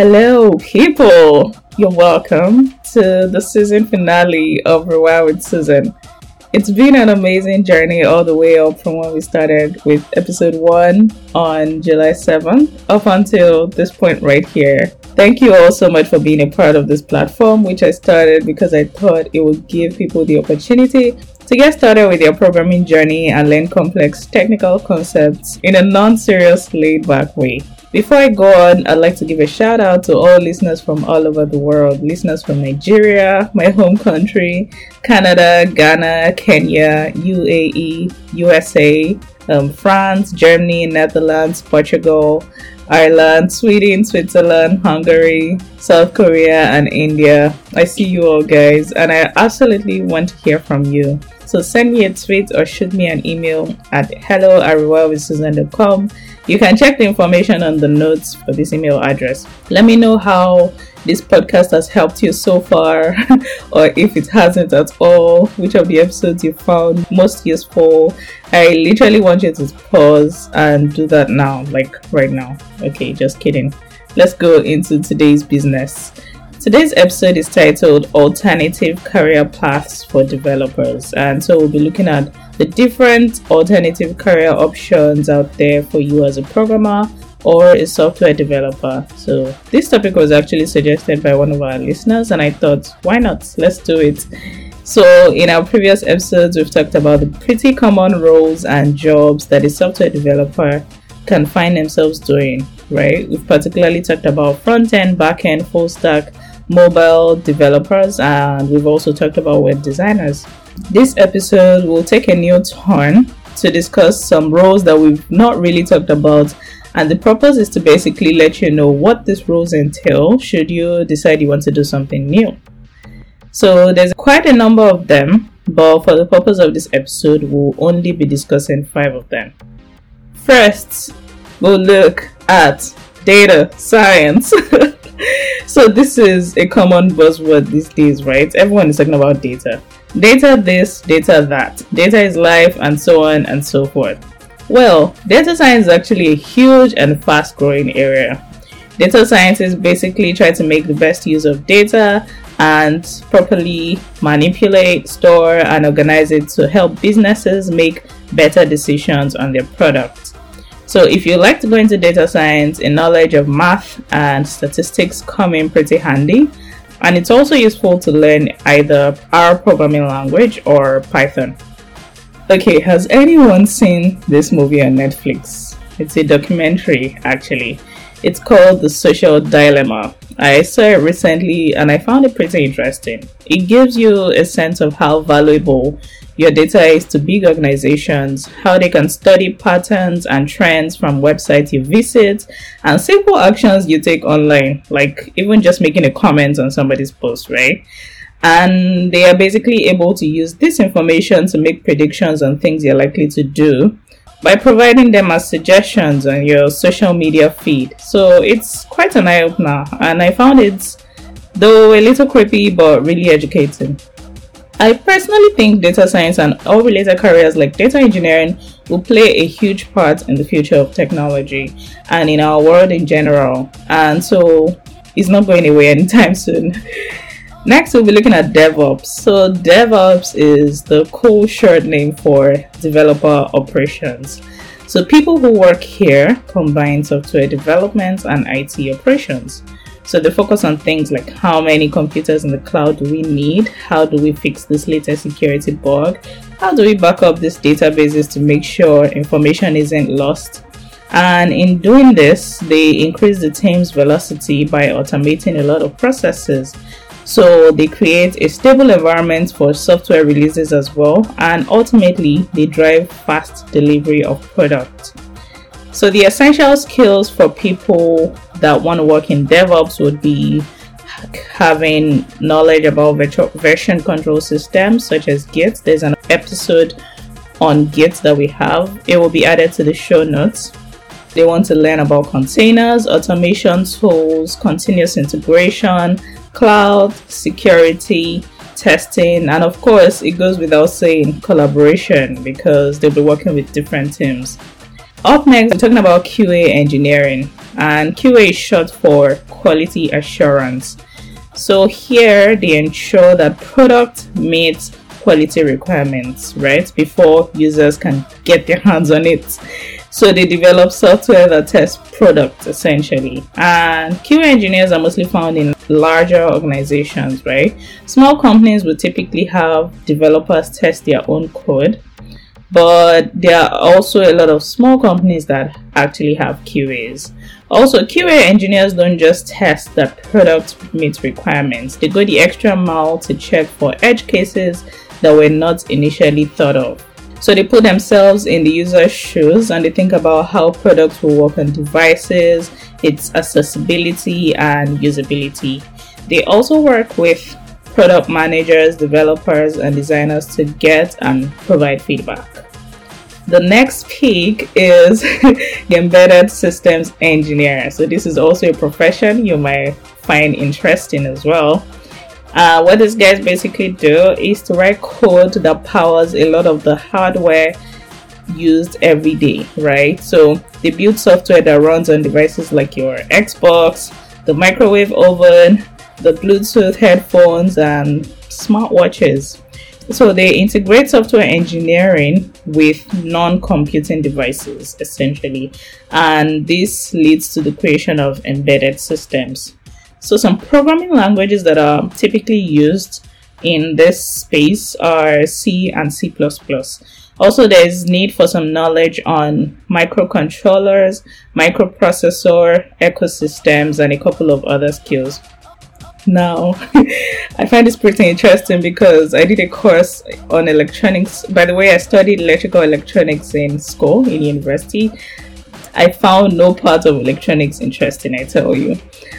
Hello, people! You're welcome to the season finale of Rewired with Susan. It's been an amazing journey all the way up from when we started with episode 1 on July 7th up until this point right here. Thank you all so much for being a part of this platform, which I started because I thought it would give people the opportunity to get started with your programming journey and learn complex technical concepts in a non serious, laid back way. Before I go on, I'd like to give a shout out to all listeners from all over the world listeners from Nigeria, my home country, Canada, Ghana, Kenya, UAE, USA, um, France, Germany, Netherlands, Portugal, Ireland, Sweden, Switzerland, Hungary, South Korea, and India. I see you all, guys, and I absolutely want to hear from you. So send me a tweet or shoot me an email at hello at You can check the information on the notes for this email address. Let me know how this podcast has helped you so far, or if it hasn't at all, which of the episodes you found most useful. I literally want you to pause and do that now, like right now. Okay, just kidding. Let's go into today's business. Today's episode is titled Alternative Career Paths for Developers, and so we'll be looking at the different alternative career options out there for you as a programmer or a software developer. So, this topic was actually suggested by one of our listeners, and I thought, why not? Let's do it. So, in our previous episodes, we've talked about the pretty common roles and jobs that a software developer can find themselves doing, right? We've particularly talked about front end, back end, full stack, mobile developers, and we've also talked about web designers. This episode will take a new turn to discuss some roles that we've not really talked about, and the purpose is to basically let you know what these roles entail should you decide you want to do something new. So, there's quite a number of them, but for the purpose of this episode, we'll only be discussing five of them. First, we'll look at data science. so this is a common buzzword these days, right? Everyone is talking about data. Data this, data that. Data is life, and so on and so forth. Well, data science is actually a huge and fast growing area. Data scientists basically try to make the best use of data and properly manipulate, store, and organize it to help businesses make better decisions on their products. So if you like to go into data science, a knowledge of math and statistics come in pretty handy. And it's also useful to learn either R programming language or Python. Okay, has anyone seen this movie on Netflix? It's a documentary actually. It's called The Social Dilemma. I saw it recently and I found it pretty interesting. It gives you a sense of how valuable your data is to big organizations, how they can study patterns and trends from websites you visit, and simple actions you take online, like even just making a comment on somebody's post, right? And they are basically able to use this information to make predictions on things you're likely to do by providing them as suggestions on your social media feed. So it's quite an eye opener, and I found it, though a little creepy, but really educating. I personally think data science and all related careers like data engineering will play a huge part in the future of technology and in our world in general. And so it's not going away anytime soon. Next, we'll be looking at DevOps. So, DevOps is the cool short name for developer operations. So, people who work here combine software development and IT operations. So they focus on things like how many computers in the cloud do we need? How do we fix this latest security bug? How do we back up these databases to make sure information isn't lost? And in doing this, they increase the team's velocity by automating a lot of processes. So they create a stable environment for software releases as well, and ultimately they drive fast delivery of product. So the essential skills for people that want to work in DevOps would be having knowledge about virtual version control systems such as Git. There's an episode on Git that we have. It will be added to the show notes. They want to learn about containers, automation tools, continuous integration, cloud, security, testing, and of course, it goes without saying collaboration because they'll be working with different teams. Up next, we're talking about QA engineering. and QA is short for quality assurance. So here they ensure that product meets quality requirements, right? Before users can get their hands on it. So they develop software that tests products essentially. And QA engineers are mostly found in larger organizations, right? Small companies will typically have developers test their own code but there are also a lot of small companies that actually have QAs. Also, QA engineers don't just test that product meets requirements, they go the extra mile to check for edge cases that were not initially thought of. So they put themselves in the user's shoes and they think about how products will work on devices, its accessibility and usability. They also work with product managers, developers, and designers to get and provide feedback. The next peak is the embedded systems engineer. So this is also a profession you might find interesting as well. Uh, what these guys basically do is to write code that powers a lot of the hardware used every day, right? So they build software that runs on devices like your Xbox, the microwave oven, the Bluetooth headphones, and smartwatches. So they integrate software engineering with non-computing devices essentially, and this leads to the creation of embedded systems. So some programming languages that are typically used in this space are C and C++. Also, there is need for some knowledge on microcontrollers, microprocessor ecosystems, and a couple of other skills. Now, I find this pretty interesting because I did a course on electronics. By the way, I studied electrical electronics in school, in university. I found no part of electronics interesting, I tell you.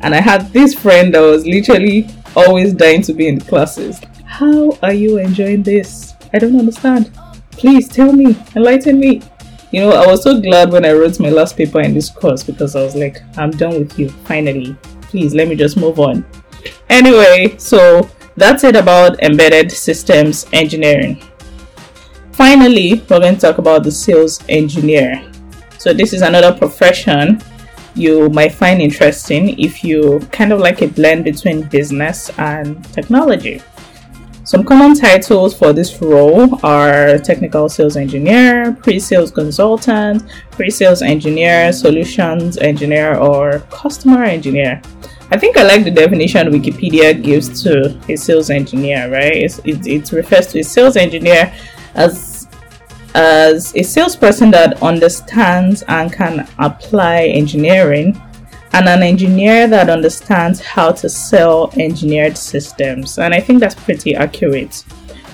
And I had this friend that was literally always dying to be in the classes. How are you enjoying this? I don't understand. Please tell me, enlighten me. You know, I was so glad when I wrote my last paper in this course because I was like, I'm done with you, finally. Please let me just move on. Anyway, so that's it about embedded systems engineering. Finally, we're going to talk about the sales engineer. So, this is another profession you might find interesting if you kind of like a blend between business and technology. Some common titles for this role are technical sales engineer, pre sales consultant, pre sales engineer, solutions engineer, or customer engineer. I think I like the definition Wikipedia gives to a sales engineer, right? It, it refers to a sales engineer as as a salesperson that understands and can apply engineering and an engineer that understands how to sell engineered systems. And I think that's pretty accurate.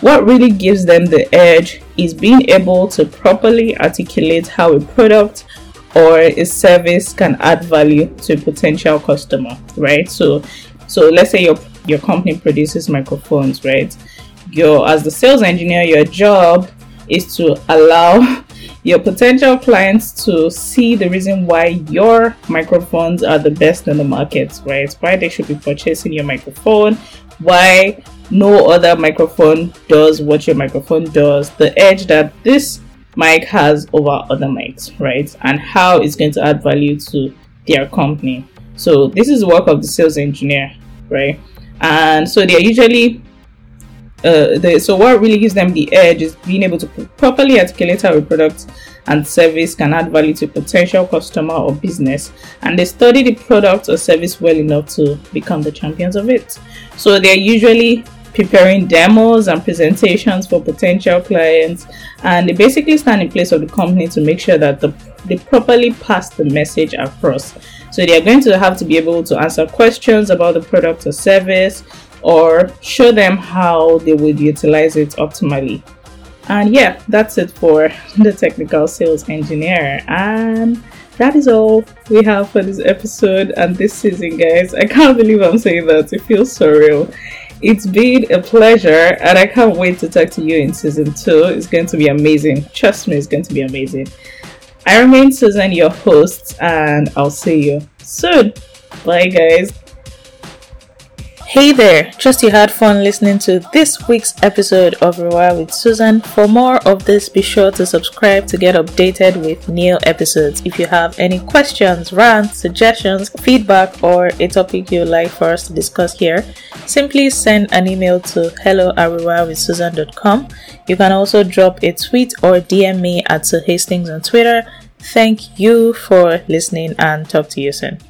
What really gives them the edge is being able to properly articulate how a product or a service can add value to a potential customer, right? So, so let's say your your company produces microphones, right? Your as the sales engineer, your job is to allow your potential clients to see the reason why your microphones are the best in the market, right? Why they should be purchasing your microphone, why no other microphone does what your microphone does, the edge that this mic has over other mics, right? And how it's going to add value to their company. So this is the work of the sales engineer, right? And so they're usually uh, the, so what really gives them the edge is being able to properly articulate how a product and service can add value to potential customer or business. And they study the product or service well enough to become the champions of it. So they're usually preparing demos and presentations for potential clients. And they basically stand in place of the company to make sure that the, they properly pass the message across. So they are going to have to be able to answer questions about the product or service or show them how they would utilize it optimally and yeah that's it for the technical sales engineer and that is all we have for this episode and this season guys i can't believe i'm saying that it feels so real it's been a pleasure, and I can't wait to talk to you in season two. It's going to be amazing. Trust me, it's going to be amazing. I remain Susan, your host, and I'll see you soon. Bye, guys. Hey there, trust you had fun listening to this week's episode of Rewired with Susan. For more of this, be sure to subscribe to get updated with new episodes. If you have any questions, rants, suggestions, feedback, or a topic you'd like for us to discuss here, simply send an email to hello at Susan.com. You can also drop a tweet or DM me at Sir Hastings on Twitter. Thank you for listening and talk to you soon.